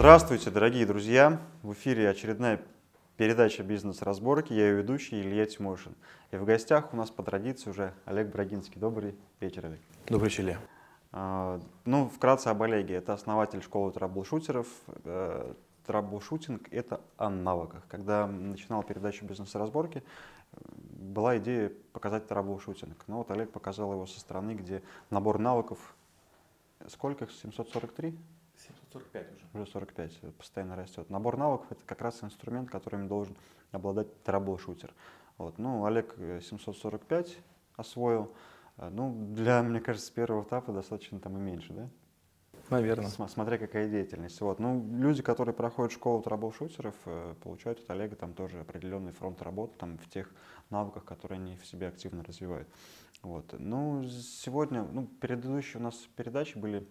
Здравствуйте, дорогие друзья! В эфире очередная передача «Бизнес-разборки». Я ее ведущий Илья Тимошин. И в гостях у нас по традиции уже Олег Брагинский. Добрый вечер, Олег. Добрый вечер, Илья. А, ну, вкратце об Олеге. Это основатель школы troubleshooter ов. Э, troubleshooting — это о навыках. Когда начинал передачу «Бизнес-разборки», была идея показать troubleshooting. Но вот Олег показал его со стороны, где набор навыков... Сколько? 743? 745 уже. Уже 45, постоянно растет. Набор навыков — это как раз инструмент, которым должен обладать траблшутер. Вот. Ну, Олег 745 освоил. А, ну, для, мне кажется, первого этапа достаточно там и меньше, да? Наверное. Смотря какая деятельность. Вот. Ну, люди, которые проходят школу трэбл-шутеров, э, получают от Олега там тоже определенный фронт работы там, в тех навыках, которые они в себе активно развивают. Вот. Ну, сегодня, ну, предыдущие у нас передачи были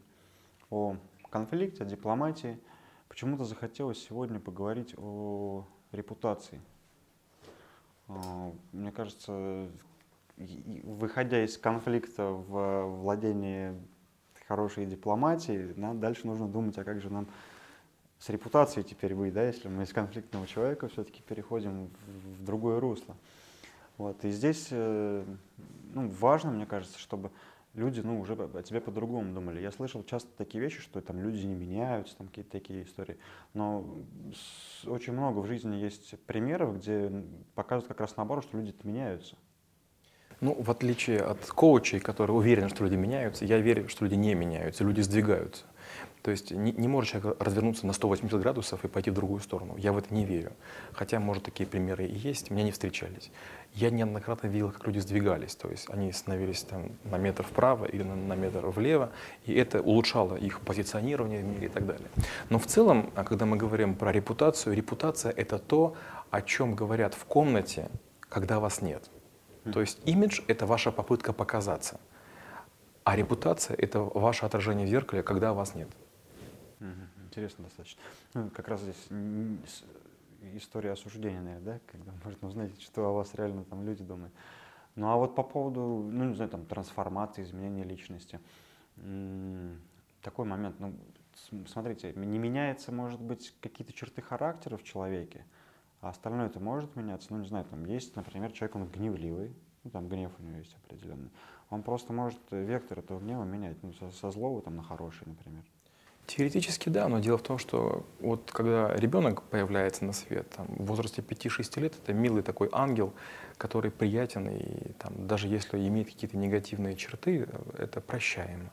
о конфликте, о дипломатии. Почему-то захотелось сегодня поговорить о репутации. А, мне кажется, выходя из конфликта в владении хорошей дипломатией, нам дальше нужно думать, а как же нам с репутацией теперь быть, да, если мы из конфликтного человека все-таки переходим в, в другое русло. Вот. И здесь э, ну, важно, мне кажется, чтобы люди ну, уже о тебе по-другому думали. Я слышал часто такие вещи, что там люди не меняются, там какие-то такие истории. Но очень много в жизни есть примеров, где показывают как раз наоборот, что люди меняются. Ну, в отличие от коучей, которые уверены, что люди меняются, я верю, что люди не меняются, люди сдвигаются. То есть не, не может человек развернуться на 180 градусов и пойти в другую сторону. Я в это не верю. Хотя, может, такие примеры и есть, мне не встречались. Я неоднократно видел, как люди сдвигались. То есть они становились там, на метр вправо или на, на метр влево, и это улучшало их позиционирование в мире и так далее. Но в целом, а когда мы говорим про репутацию, репутация — это то, о чем говорят в комнате, когда вас нет. То есть имидж — это ваша попытка показаться, а репутация — это ваше отражение в зеркале, когда вас нет. Интересно достаточно. Ну, как раз здесь история осуждения, наверное, да, когда можно узнать, что о вас реально там люди думают. Ну а вот по поводу, ну не знаю, там трансформации, изменения личности, такой момент, ну смотрите, не меняется, может быть, какие-то черты характера в человеке, а остальное это может меняться. Ну, не знаю, там есть, например, человек, он гневливый, ну, там гнев у него есть определенный. Он просто может вектор этого гнева менять, ну, со, со злого там на хороший, например. Теоретически да, но дело в том, что вот когда ребенок появляется на свет, там, в возрасте 5-6 лет, это милый такой ангел, который приятен, и там, даже если имеет какие-то негативные черты, это прощаемо.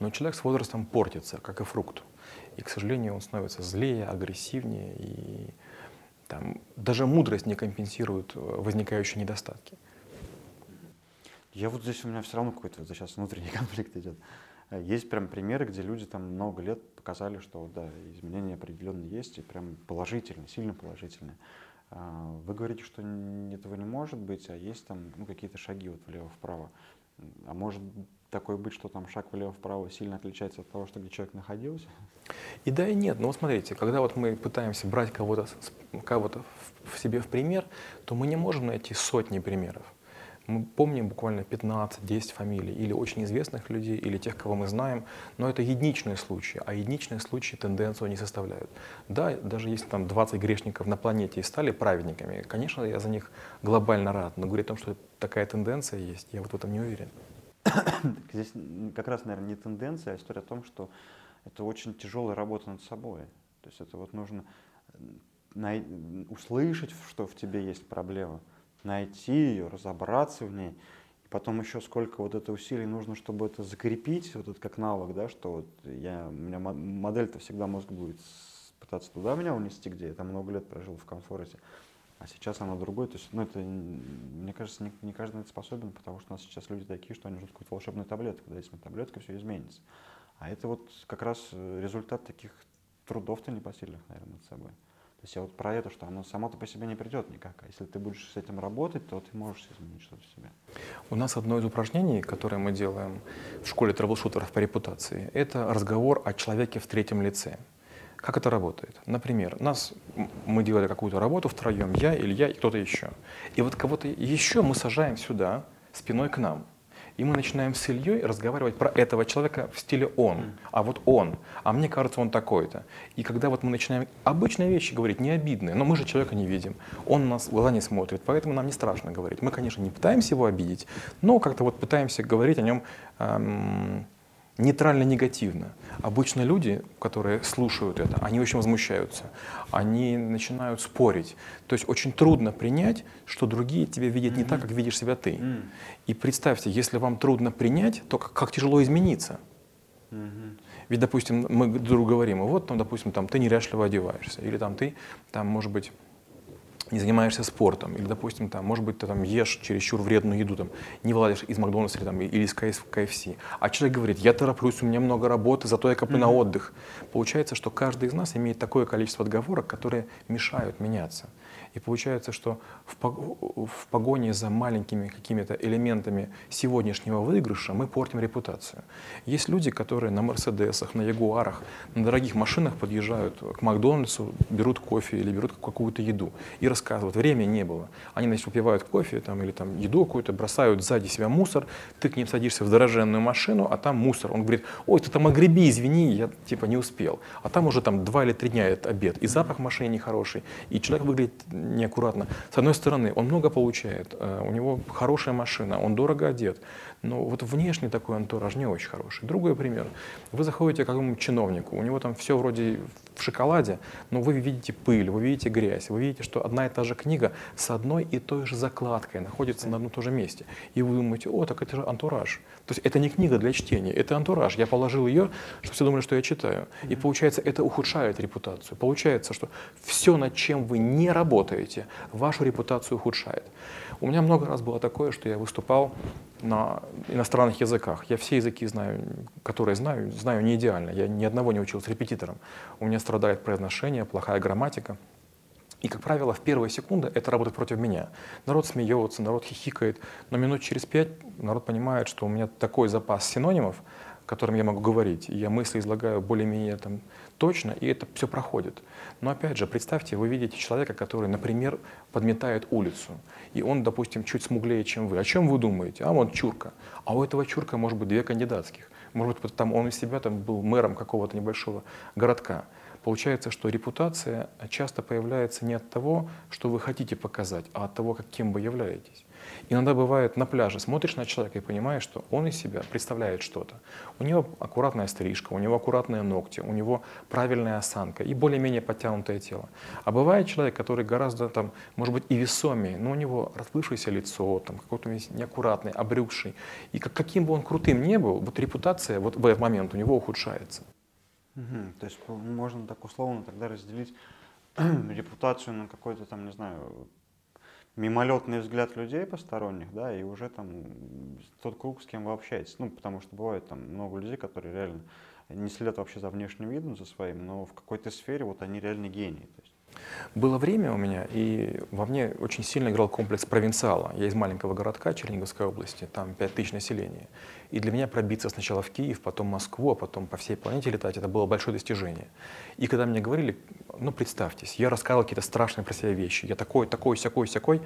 Но человек с возрастом портится, как и фрукт. И, к сожалению, он становится злее, агрессивнее, и там, даже мудрость не компенсирует э, возникающие недостатки. Я вот здесь у меня все равно какой-то вот сейчас внутренний конфликт идет. Есть прям примеры, где люди там много лет показали, что да, изменения определенные есть, и прям положительные, сильно положительные. А, вы говорите, что этого не может быть, а есть там ну, какие-то шаги вот влево-вправо. А может такое быть, что там шаг влево-вправо сильно отличается от того, что где человек находился? И да, и нет. Но вот смотрите, когда вот мы пытаемся брать кого-то кого в себе в пример, то мы не можем найти сотни примеров. Мы помним буквально 15-10 фамилий или очень известных людей, или тех, кого мы знаем, но это единичные случаи, а единичные случаи тенденцию не составляют. Да, даже если там 20 грешников на планете и стали праведниками, конечно, я за них глобально рад, но говорить о том, что такая тенденция есть, я вот в этом не уверен. Здесь как раз, наверное, не тенденция, а история о том, что это очень тяжелая работа над собой. То есть это вот нужно услышать, что в тебе есть проблема, найти ее, разобраться в ней. И потом еще сколько вот это усилий нужно, чтобы это закрепить, вот это как навык, да, что вот я, у меня модель-то всегда мозг будет пытаться туда меня унести, где я там много лет прожил в комфорте, а сейчас она другой. То есть, ну, это, мне кажется, не, не каждый на это способен, потому что у нас сейчас люди такие, что они ждут какую-то волшебную таблетку, да, если таблетка, все изменится. А это вот как раз результат таких трудов-то непосильных, наверное, над собой. То есть я вот про это, что оно само-то по себе не придет никак. А если ты будешь с этим работать, то ты можешь изменить что-то в себе. У нас одно из упражнений, которое мы делаем в школе трэблшутеров по репутации, это разговор о человеке в третьем лице. Как это работает? Например, нас, мы делали какую-то работу втроем, я, Илья и кто-то еще. И вот кого-то еще мы сажаем сюда, спиной к нам. И мы начинаем с Ильей разговаривать про этого человека в стиле он, а вот он, а мне кажется, он такой-то. И когда вот мы начинаем обычные вещи говорить, не обидные, но мы же человека не видим, он нас в глаза не смотрит, поэтому нам не страшно говорить. Мы, конечно, не пытаемся его обидеть, но как-то вот пытаемся говорить о нем эм, нейтрально-негативно. Обычно люди, которые слушают это, они очень возмущаются, они начинают спорить. То есть очень трудно принять, что другие тебя видят mm-hmm. не так, как видишь себя ты. Mm-hmm. И представьте, если вам трудно принять, то как, как тяжело измениться. Mm-hmm. Ведь, допустим, мы друг говорим, вот, там, допустим, там, ты неряшливо одеваешься, или там ты, там, может быть, не занимаешься спортом, или, допустим, там, может быть, ты там ешь чересчур вредную еду, там, не вылазишь из Макдональдса или, там, или из КФС, а человек говорит, я тороплюсь, у меня много работы, зато я коплю mm-hmm. на отдых. Получается, что каждый из нас имеет такое количество отговорок, которые мешают меняться. И получается, что в погоне за маленькими какими-то элементами сегодняшнего выигрыша мы портим репутацию. Есть люди, которые на Мерседесах, на Ягуарах, на дорогих машинах подъезжают к Макдональдсу, берут кофе или берут какую-то еду и рассказывают, времени не было. Они, значит, выпивают кофе там, или там, еду какую-то, бросают сзади себя мусор, ты к ним садишься в дороженную машину, а там мусор. Он говорит, ой, ты там огреби, извини, я типа не успел. А там уже там два или три дня этот обед, и запах в машине нехороший, и человек выглядит неаккуратно. С одной стороны, он много получает, э, у него хорошая машина, он дорого одет, но вот внешний такой антураж не очень хороший. Другой пример. Вы заходите к какому-нибудь чиновнику, у него там все вроде в шоколаде, но вы видите пыль, вы видите грязь, вы видите, что одна и та же книга с одной и той же закладкой находится на одном и том же месте. И вы думаете, о, так это же антураж. То есть это не книга для чтения, это антураж. Я положил ее, чтобы все думали, что я читаю. И получается, это ухудшает репутацию. Получается, что все, над чем вы не работаете, вашу репутацию ухудшает. У меня много раз было такое, что я выступал на иностранных языках. Я все языки знаю, которые знаю, знаю не идеально. Я ни одного не учился репетитором. У меня страдает произношение, плохая грамматика. И, как правило, в первые секунды это работает против меня. Народ смеется, народ хихикает, но минут через пять народ понимает, что у меня такой запас синонимов, которым я могу говорить, и я мысли излагаю более-менее там, точно, и это все проходит. Но опять же, представьте, вы видите человека, который, например, подметает улицу, и он, допустим, чуть смуглее, чем вы. О чем вы думаете? А вот чурка. А у этого чурка может быть две кандидатских. Может быть, там он из себя там был мэром какого-то небольшого городка. Получается, что репутация часто появляется не от того, что вы хотите показать, а от того, каким вы являетесь. Иногда бывает на пляже, смотришь на человека и понимаешь, что он из себя представляет что-то. У него аккуратная стрижка, у него аккуратные ногти, у него правильная осанка и более-менее подтянутое тело. А бывает человек, который гораздо, там, может быть, и весомее, но у него расплывшееся лицо, там, какой-то неаккуратный, обрюкший. И как, каким бы он крутым ни был, вот репутация вот в этот момент у него ухудшается. Угу, то есть можно так условно тогда разделить репутацию на какой-то там, не знаю, мимолетный взгляд людей посторонних, да, и уже там тот круг, с кем вы общаетесь. Ну, потому что бывает там много людей, которые реально не следят вообще за внешним видом, за своим, но в какой-то сфере вот они реально гении. То. Было время у меня, и во мне очень сильно играл комплекс провинциала. Я из маленького городка Черниговской области, там 5 тысяч населения. И для меня пробиться сначала в Киев, потом в Москву, а потом по всей планете летать, это было большое достижение. И когда мне говорили, ну представьтесь, я рассказывал какие-то страшные про себя вещи, я такой, такой, сякой, сякой,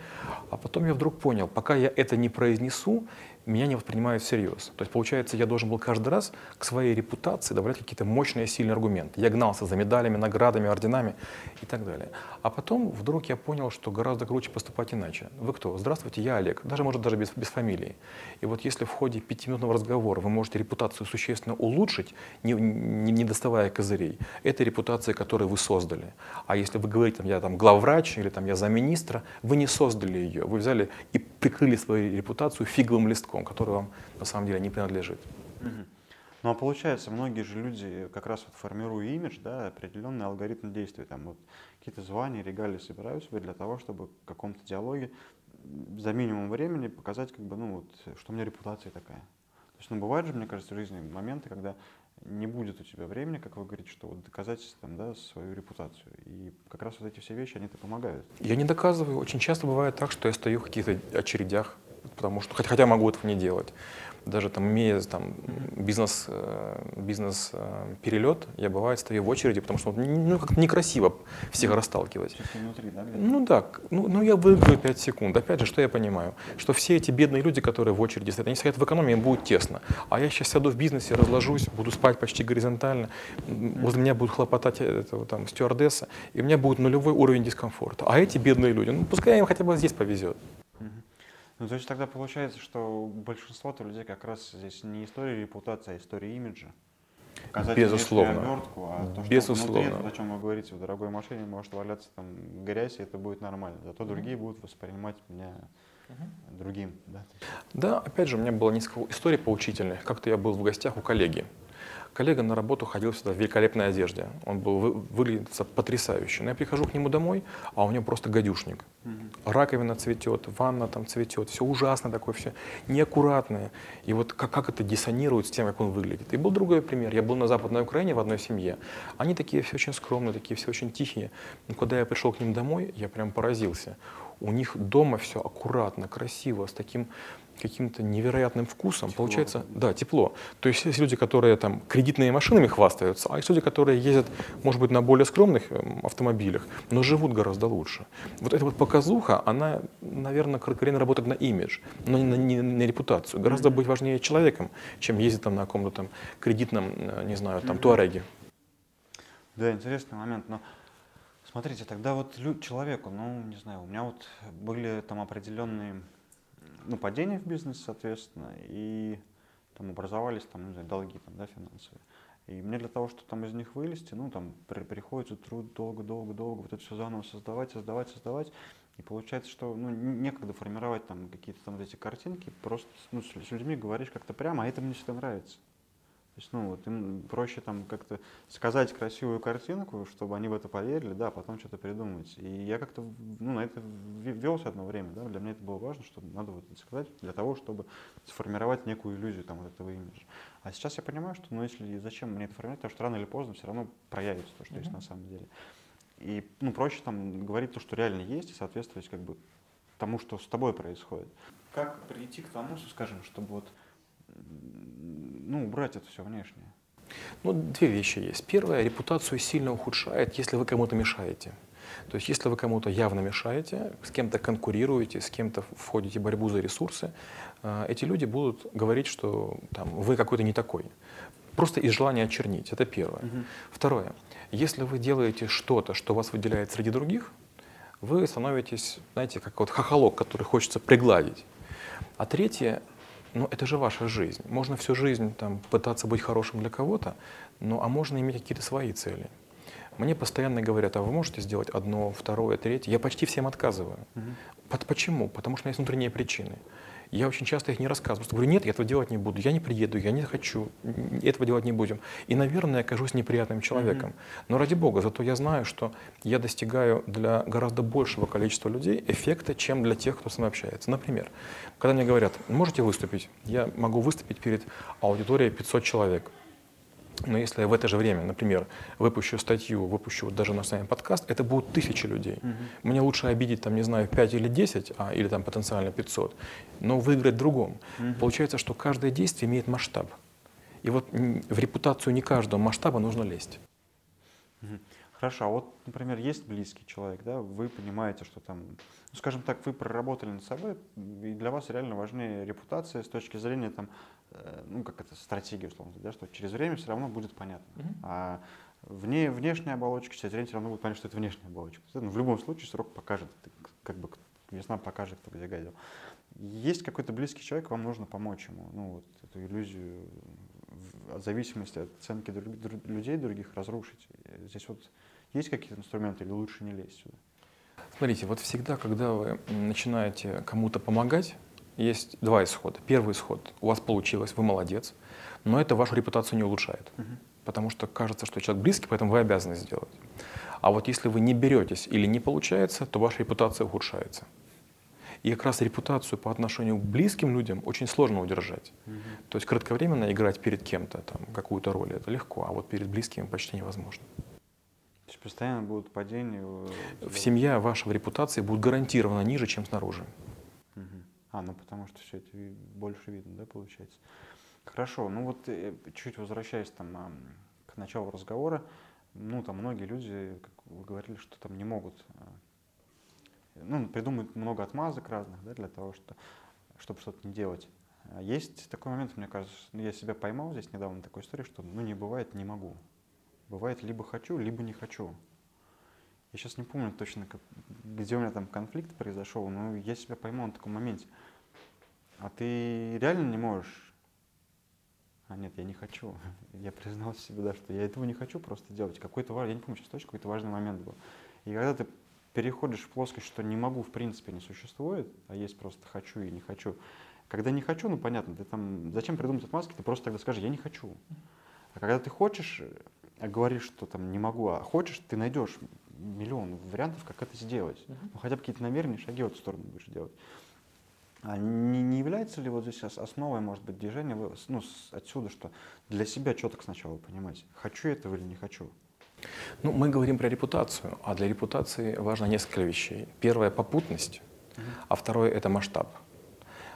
а потом я вдруг понял, пока я это не произнесу, меня не воспринимают всерьез. То есть, получается, я должен был каждый раз к своей репутации добавлять какие-то мощные, сильные аргументы. Я гнался за медалями, наградами, орденами и так далее. А потом вдруг я понял, что гораздо круче поступать иначе. Вы кто? Здравствуйте, я Олег. Даже, может, даже без, без фамилии. И вот если в ходе пятиминутного разговора вы можете репутацию существенно улучшить, не, не, не доставая козырей, это репутация, которую вы создали. А если вы говорите, там, я там главврач или там, я замминистра, вы не создали ее. Вы взяли и прикрыли свою репутацию фиговым листком который вам на самом деле не принадлежит. Ну а получается, многие же люди, как раз вот формируя имидж, да, определенный алгоритм действий, там вот какие-то звания, регалии собирают себе для того, чтобы в каком-то диалоге за минимум времени показать, как бы, ну вот, что у меня репутация такая. То есть, ну, бывают же, мне кажется, в жизни моменты, когда не будет у тебя времени, как вы говорите, что вот доказать там, да, свою репутацию. И как раз вот эти все вещи, они-то помогают. Я не доказываю. Очень часто бывает так, что я стою в каких-то очередях потому что, хотя, хотя могу этого не делать даже там имея там бизнес, э, бизнес э, перелет, я бывает стою в очереди, потому что ну, как-то некрасиво всех расталкивать. Внутри, да, ну да, ну, ну я выиграю 5 секунд. Опять же, что я понимаю? Что все эти бедные люди, которые в очереди стоят, они стоят в экономии, им будет тесно. А я сейчас сяду в бизнесе, разложусь, буду спать почти горизонтально, возле меня будет хлопотать этого, там, стюардесса, и у меня будет нулевой уровень дискомфорта. А эти бедные люди, ну пускай им хотя бы здесь повезет. Ну, то есть тогда получается, что большинство людей как раз здесь не история репутации, а история имиджа. Показать Безусловно. Обертку, а то, что Безусловно. Внутри, о чем вы говорите, в дорогой машине может валяться там грязь, и это будет нормально. Зато другие будут воспринимать меня угу. другим. Да? да, опять же, у меня была несколько историй поучительных. Как-то я был в гостях у коллеги. Коллега на работу ходил всегда в великолепной одежде. Он был выглядит потрясающе. Но я прихожу к нему домой, а у него просто гадюшник. Угу. Раковина цветет, ванна там цветет, все ужасно такое, все неаккуратное. И вот как, как это диссонирует с тем, как он выглядит. И был другой пример. Я был на Западной Украине в одной семье. Они такие все очень скромные, такие все очень тихие. Но когда я пришел к ним домой, я прям поразился. У них дома все аккуратно, красиво, с таким каким-то невероятным вкусом. Тепло. Получается, да, тепло. То есть есть люди, которые там кредитными машинами хвастаются, а есть люди, которые ездят, может быть, на более скромных эм, автомобилях, но живут гораздо лучше. Вот эта вот показуха, она, наверное, корректно работает на имидж, но не на, не на репутацию. Гораздо mm-hmm. быть важнее человеком, чем ездить там на каком-то там кредитном, э, не знаю, там mm-hmm. туареге. Да, интересный момент, но смотрите, тогда вот человеку, ну, не знаю, у меня вот были там определенные ну, падение в бизнесе, соответственно, и там образовались там, не знаю, долги там, да, финансовые. И мне для того, чтобы там из них вылезти, ну, там при, приходится труд долго-долго-долго вот это все заново создавать, создавать, создавать. И получается, что ну, некогда формировать там какие-то там вот эти картинки, просто ну, с людьми говоришь как-то прямо, а это мне всегда нравится. Есть, ну, вот им проще там как-то сказать красивую картинку, чтобы они в это поверили, да, а потом что-то придумать. И я как-то, ну, на это велся одно время, да, для меня это было важно, что надо вот это сказать для того, чтобы сформировать некую иллюзию там вот этого имиджа. А сейчас я понимаю, что, ну, если зачем мне это формировать, потому что рано или поздно все равно проявится то, что mm-hmm. есть на самом деле. И, ну, проще там говорить то, что реально есть, и соответствовать как бы тому, что с тобой происходит. Как прийти к тому, скажем, чтобы вот ну, убрать это все внешнее? Ну, две вещи есть. Первое, репутацию сильно ухудшает, если вы кому-то мешаете. То есть если вы кому-то явно мешаете, с кем-то конкурируете, с кем-то входите в борьбу за ресурсы, э, эти люди будут говорить, что там, вы какой-то не такой. Просто из желания очернить. Это первое. Угу. Второе. Если вы делаете что-то, что вас выделяет среди других, вы становитесь, знаете, как вот хохолок, который хочется пригладить. А третье, но это же ваша жизнь. Можно всю жизнь там, пытаться быть хорошим для кого-то, ну а можно иметь какие-то свои цели. Мне постоянно говорят, а вы можете сделать одно, второе, третье? Я почти всем отказываю. Угу. Почему? Потому что у меня есть внутренние причины. Я очень часто их не рассказываю. Просто говорю, нет, я этого делать не буду, я не приеду, я не хочу, этого делать не будем. И, наверное, я окажусь неприятным человеком. Mm-hmm. Но ради бога, зато я знаю, что я достигаю для гораздо большего количества людей эффекта, чем для тех, кто со мной общается. Например, когда мне говорят, можете выступить, я могу выступить перед аудиторией 500 человек. Но если я в это же время, например, выпущу статью, выпущу вот даже на самом подкаст, это будут тысячи людей. Угу. Мне лучше обидеть, там, не знаю, 5 или 10, а, или там потенциально 500, но выиграть в другом. Угу. Получается, что каждое действие имеет масштаб. И вот в репутацию не каждого масштаба нужно лезть. Хорошо, а вот, например, есть близкий человек, да, вы понимаете, что там, ну, скажем так, вы проработали над собой, и для вас реально важнее репутация с точки зрения там, э, ну, как это, стратегии, условно, да, что через время все равно будет понятно. Mm-hmm. А вне, внешняя оболочка, через время все равно будет понятно, что это внешняя оболочка. Ну, в любом случае срок покажет, как бы весна покажет, кто где гадил. Есть какой-то близкий человек, вам нужно помочь ему, ну, вот эту иллюзию в зависимости от оценки друг, друг, людей других разрушить. Здесь вот есть какие-то инструменты или лучше не лезть сюда? Смотрите, вот всегда, когда вы начинаете кому-то помогать, есть два исхода. Первый исход – у вас получилось, вы молодец, но это вашу репутацию не улучшает, угу. потому что кажется, что человек близкий, поэтому вы обязаны сделать. А вот если вы не беретесь или не получается, то ваша репутация ухудшается. И как раз репутацию по отношению к близким людям очень сложно удержать. Угу. То есть кратковременно играть перед кем-то там какую-то роль это легко, а вот перед близкими почти невозможно. Есть постоянно будут падения? В семье ваша репутация будет гарантированно ниже, чем снаружи. Угу. А, ну потому что все это больше видно, да, получается. Хорошо, ну вот э, чуть возвращаясь там к началу разговора, ну там многие люди, как вы говорили, что там не могут, а, ну, придумают много отмазок разных, да, для того, что, чтобы что-то не делать. А есть такой момент, мне кажется, ну, я себя поймал здесь недавно такой истории, что ну не бывает, не могу. Бывает либо хочу, либо не хочу. Я сейчас не помню точно, как, где у меня там конфликт произошел, но я себя поймал на таком моменте. А ты реально не можешь? А нет, я не хочу. Я признал себе, да, что я этого не хочу просто делать. Какой-то важный, я не помню сейчас точно, какой-то важный момент был. И когда ты переходишь в плоскость, что не могу, в принципе, не существует, а есть просто хочу и не хочу. Когда не хочу, ну понятно, ты там, зачем придумать отмазки, ты просто тогда скажи, я не хочу. А когда ты хочешь, говоришь, что там не могу, а хочешь, ты найдешь миллион вариантов, как это сделать. Uh-huh. Ну, хотя бы какие-то намеренные шаги в эту сторону будешь делать. А не, не является ли вот здесь основой, может быть, движения ну, отсюда, что для себя четко сначала понимать, хочу этого или не хочу? Ну, мы говорим про репутацию, а для репутации важно несколько вещей. Первое — попутность, uh-huh. а второе — это масштаб.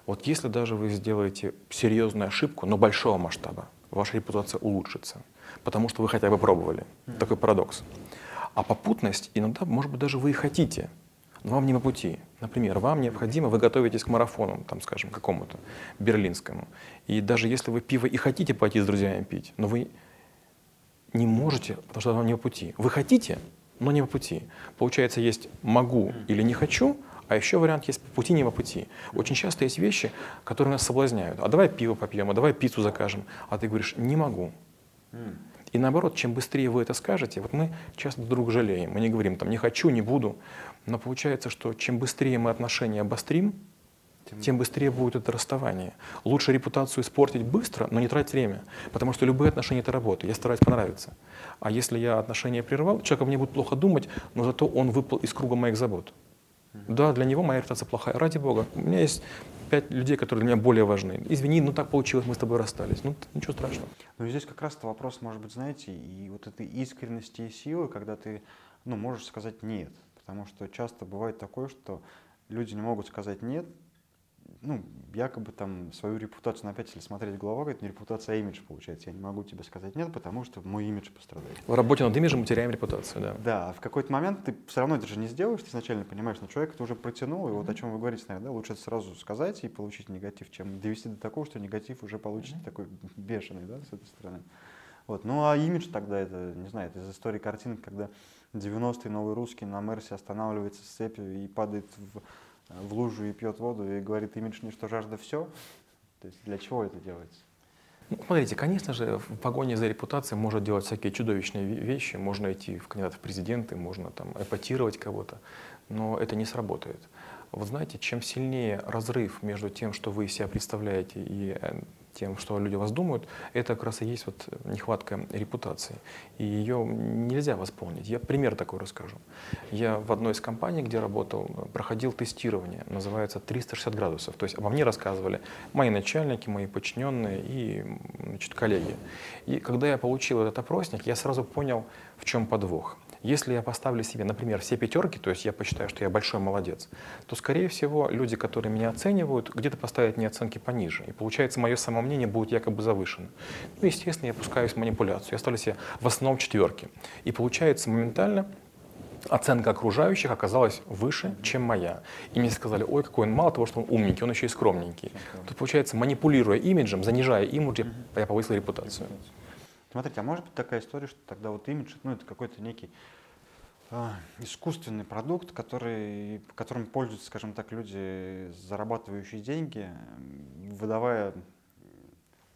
Вот если даже вы сделаете серьезную ошибку, но большого масштаба, ваша репутация улучшится, потому что вы хотя бы пробовали. Uh-huh. Такой парадокс. А попутность иногда, может быть, даже вы и хотите, но вам не по пути. Например, вам необходимо, вы готовитесь к марафону, там, скажем, какому-то берлинскому. И даже если вы пиво и хотите пойти с друзьями пить, но вы не можете, потому что вам не по пути. Вы хотите, но не по пути. Получается, есть могу или не хочу, а еще вариант есть по пути, не по пути. Очень часто есть вещи, которые нас соблазняют. А давай пиво попьем, а давай пиццу закажем. А ты говоришь, не могу. И наоборот, чем быстрее вы это скажете, вот мы часто друг жалеем, мы не говорим там не хочу, не буду, но получается, что чем быстрее мы отношения обострим, тем... тем быстрее будет это расставание. Лучше репутацию испортить быстро, но не тратить время, потому что любые отношения — это работа, я стараюсь понравиться. А если я отношения прервал, человек мне будет плохо думать, но зато он выпал из круга моих забот. Да, для него моя репутация плохая. Ради бога. У меня есть пять людей, которые для меня более важны. Извини, ну так получилось, мы с тобой расстались. Ну, ничего страшного. Ну, здесь как раз-то вопрос, может быть, знаете, и вот этой искренности и силы, когда ты, ну, можешь сказать «нет». Потому что часто бывает такое, что люди не могут сказать «нет», ну, якобы там свою репутацию, опять, если смотреть глава, говорит, не репутация, а имидж получается. Я не могу тебе сказать нет, потому что мой имидж пострадает. В работе над имиджем мы теряем репутацию, да. Да, в какой-то момент ты все равно это же не сделаешь, ты изначально понимаешь, но человек это уже протянул, и вот о чем вы говорите, наверное, да, лучше это сразу сказать и получить негатив, чем довести до такого, что негатив уже получите mm-hmm. такой бешеный, да, с этой стороны. Вот. Ну а имидж тогда это, не знаю, это из истории картинок, когда 90-й новый русский на Мерсе останавливается с цепью и падает в в лужу и пьет воду и говорит, имидж не что жажда все. То есть для чего это делается? Ну, смотрите, конечно же, в погоне за репутацией можно делать всякие чудовищные вещи, можно идти в кандидат в президенты, можно там эпатировать кого-то, но это не сработает. Вот знаете, чем сильнее разрыв между тем, что вы себя представляете, и э, тем, что люди вас думают, это как раз и есть вот нехватка репутации. И ее нельзя восполнить. Я пример такой расскажу. Я в одной из компаний, где работал, проходил тестирование, называется 360 градусов. То есть обо мне рассказывали мои начальники, мои подчиненные и значит, коллеги. И когда я получил этот опросник, я сразу понял, в чем подвох. Если я поставлю себе, например, все пятерки, то есть я посчитаю, что я большой молодец, то, скорее всего, люди, которые меня оценивают, где-то поставят мне оценки пониже. И получается, мое самомнение будет якобы завышено. Ну, естественно, я пускаюсь в манипуляцию. Я ставлю себе в основном четверки. И получается моментально оценка окружающих оказалась выше, чем моя. И мне сказали, ой, какой он, мало того, что он умненький, он еще и скромненький. Тут, получается, манипулируя имиджем, занижая имидж, я повысил репутацию. Смотрите, а может быть такая история, что тогда вот имидж, ну это какой-то некий искусственный продукт, который, которым пользуются, скажем так, люди, зарабатывающие деньги, выдавая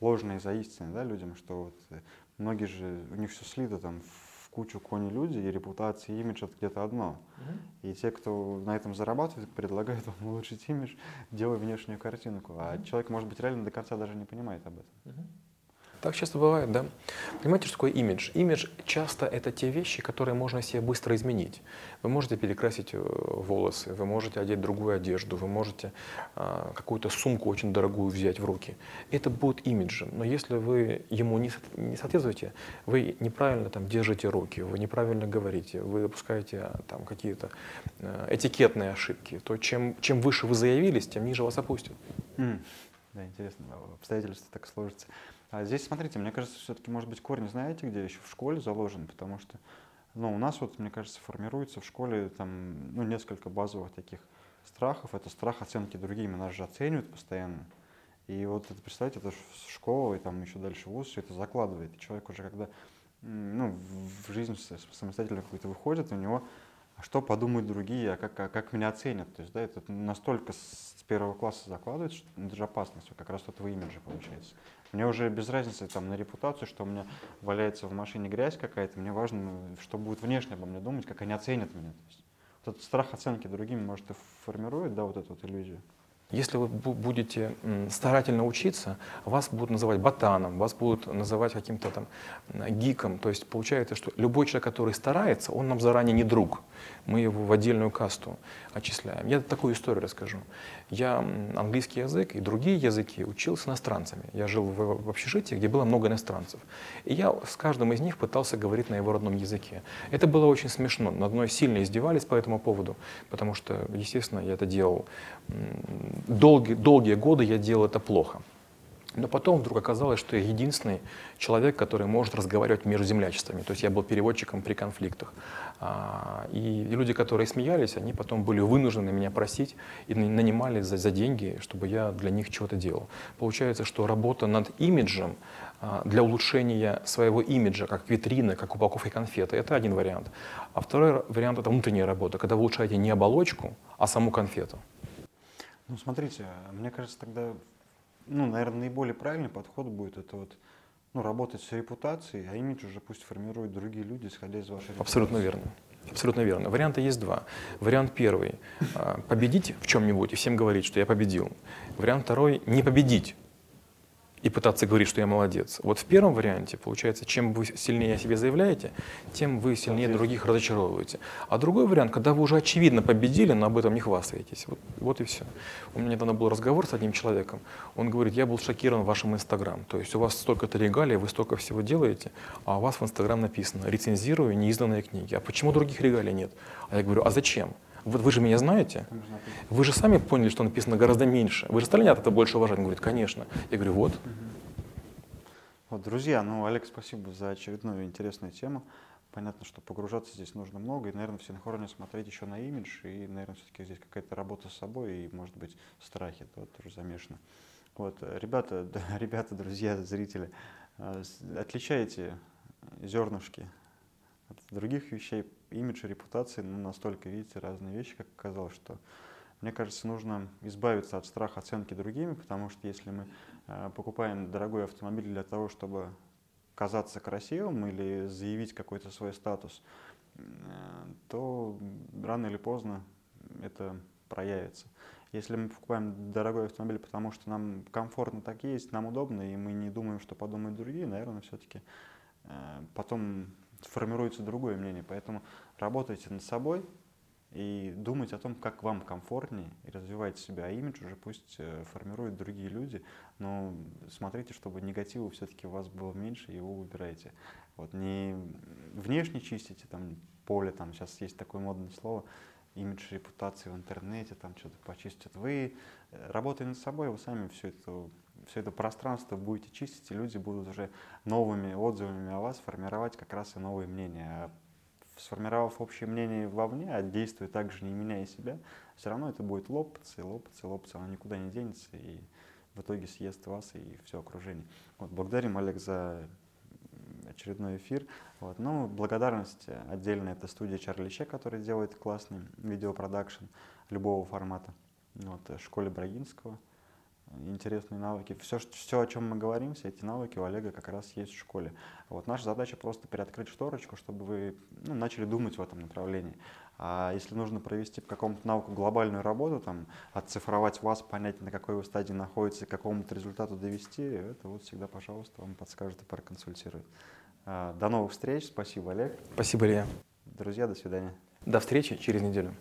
ложные за истины да, людям, что вот э, многие же, у них все слито там в кучу кони люди, и репутация, и имидж это где-то одно. Mm-hmm. И те, кто на этом зарабатывает, предлагают вам улучшить имидж, делая внешнюю картинку. А mm-hmm. человек, может быть, реально до конца даже не понимает об этом. Mm-hmm. Так часто бывает, да. Понимаете, что такое имидж? Имидж часто это те вещи, которые можно себе быстро изменить. Вы можете перекрасить э, волосы, вы можете одеть другую одежду, вы можете а, какую-то сумку очень дорогую взять в руки. Это будет имиджем. Но если вы ему не, не соответствуете, вы неправильно там держите руки, вы неправильно говорите, вы допускаете а, там какие-то э, этикетные ошибки, то чем, чем выше вы заявились, тем ниже вас опустят. Mm. Да, интересно, обстоятельства так сложатся. А здесь, смотрите, мне кажется, все-таки, может быть, корень, знаете, где еще в школе заложен, потому что, ну, у нас вот, мне кажется, формируется в школе там, ну, несколько базовых таких страхов. Это страх оценки другими, нас же оценивают постоянно. И вот это, представьте, это школа и там еще дальше вуз все это закладывает. И человек уже, когда ну, в жизнь самостоятельно какой-то выходит, у него а что подумают другие, а как, а как меня оценят. То есть, да, это настолько с первого класса закладывается, что это же опасность, как раз этого имиджа получается. Мне уже без разницы там, на репутацию, что у меня валяется в машине грязь какая-то, мне важно, что будет внешне обо мне думать, как они оценят меня. То есть, вот этот страх оценки другими, может, и формирует да, вот эту вот иллюзию. Если вы будете старательно учиться, вас будут называть ботаном, вас будут называть каким-то там гиком. То есть получается, что любой человек, который старается, он нам заранее не друг. Мы его в отдельную касту отчисляем. Я такую историю расскажу. Я английский язык и другие языки учил с иностранцами. Я жил в общежитии, где было много иностранцев. И я с каждым из них пытался говорить на его родном языке. Это было очень смешно. Над мной сильно издевались по этому поводу, потому что, естественно, я это делал долгие, долгие годы я делал это плохо. Но потом вдруг оказалось, что я единственный человек, который может разговаривать между землячествами. То есть я был переводчиком при конфликтах. А, и люди, которые смеялись, они потом были вынуждены меня просить и нанимали за, за деньги, чтобы я для них чего-то делал. Получается, что работа над имиджем а, для улучшения своего имиджа, как витрины, как упаковки конфеты, это один вариант. А второй вариант — это внутренняя работа, когда вы улучшаете не оболочку, а саму конфету. Ну, смотрите, мне кажется, тогда, ну, наверное, наиболее правильный подход будет это вот, ну, работать с репутацией, а имидж уже пусть формируют другие люди, исходя из вашей репутации. Абсолютно верно. Абсолютно верно. Варианты есть два. Вариант первый – победить в чем-нибудь и всем говорить, что я победил. Вариант второй – не победить, и пытаться говорить, что я молодец. Вот в первом варианте, получается, чем вы сильнее о себе заявляете, тем вы сильнее других разочаровываете. А другой вариант, когда вы уже очевидно победили, но об этом не хвастаетесь. Вот, вот и все. У меня недавно был разговор с одним человеком. Он говорит, я был шокирован вашим Инстаграм. То есть у вас столько-то регалий, вы столько всего делаете, а у вас в Инстаграм написано «рецензирую неизданные книги». А почему других регалий нет? А я говорю, а зачем? Вот вы же меня знаете, вы же сами поняли, что написано гораздо меньше. Вы же стали меня это больше уважать? Он говорит, конечно. Я говорю, вот. Вот, друзья, ну, Олег, спасибо за очередную интересную тему. Понятно, что погружаться здесь нужно много, и, наверное, в синхроне смотреть еще на имидж, и, наверное, все-таки здесь какая-то работа с собой, и, может быть, страхи вот, тоже замешаны. Вот, ребята, ребята, друзья, зрители, э, отличайте зернышки от других вещей, имидж и репутация, ну, настолько, видите, разные вещи, как оказалось, что мне кажется, нужно избавиться от страха оценки другими, потому что если мы э, покупаем дорогой автомобиль для того, чтобы казаться красивым или заявить какой-то свой статус, э, то рано или поздно это проявится. Если мы покупаем дорогой автомобиль, потому что нам комфортно так есть, нам удобно, и мы не думаем, что подумают другие, наверное, все-таки э, потом формируется другое мнение. Поэтому работайте над собой и думайте о том, как вам комфортнее, и развивайте себя. А имидж уже пусть э, формируют другие люди, но смотрите, чтобы негатива все-таки у вас было меньше, его убираете. Вот не внешне чистите там поле, там сейчас есть такое модное слово, имидж репутации в интернете, там что-то почистят. Вы, э, работая над собой, вы сами все это все это пространство будете чистить, и люди будут уже новыми отзывами о вас формировать как раз и новые мнения. Сформировав общее мнение вовне, а действуя также не меняя себя, все равно это будет лопаться и лопаться и лопаться, оно никуда не денется и в итоге съест вас и все окружение. Вот, благодарим, Олег, за очередной эфир. Вот. Ну, благодарность отдельно это студия Чарли Че, которая делает классный видеопродакшн любого формата. Вот, школе Брагинского. Интересные навыки. Все, все, о чем мы говорим, все эти навыки у Олега как раз есть в школе. Вот наша задача просто приоткрыть шторочку, чтобы вы ну, начали думать в этом направлении. А если нужно провести по какому-то навыку глобальную работу, там, отцифровать вас, понять, на какой вы стадии находитесь, к какому-то результату довести, это вот всегда, пожалуйста, вам подскажет и проконсультирует. А, до новых встреч. Спасибо, Олег. Спасибо, Илья. Друзья, до свидания. До встречи через неделю.